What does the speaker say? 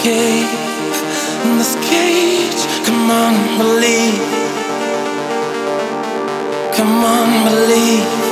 escape this cage. Come on, believe. Come on, believe.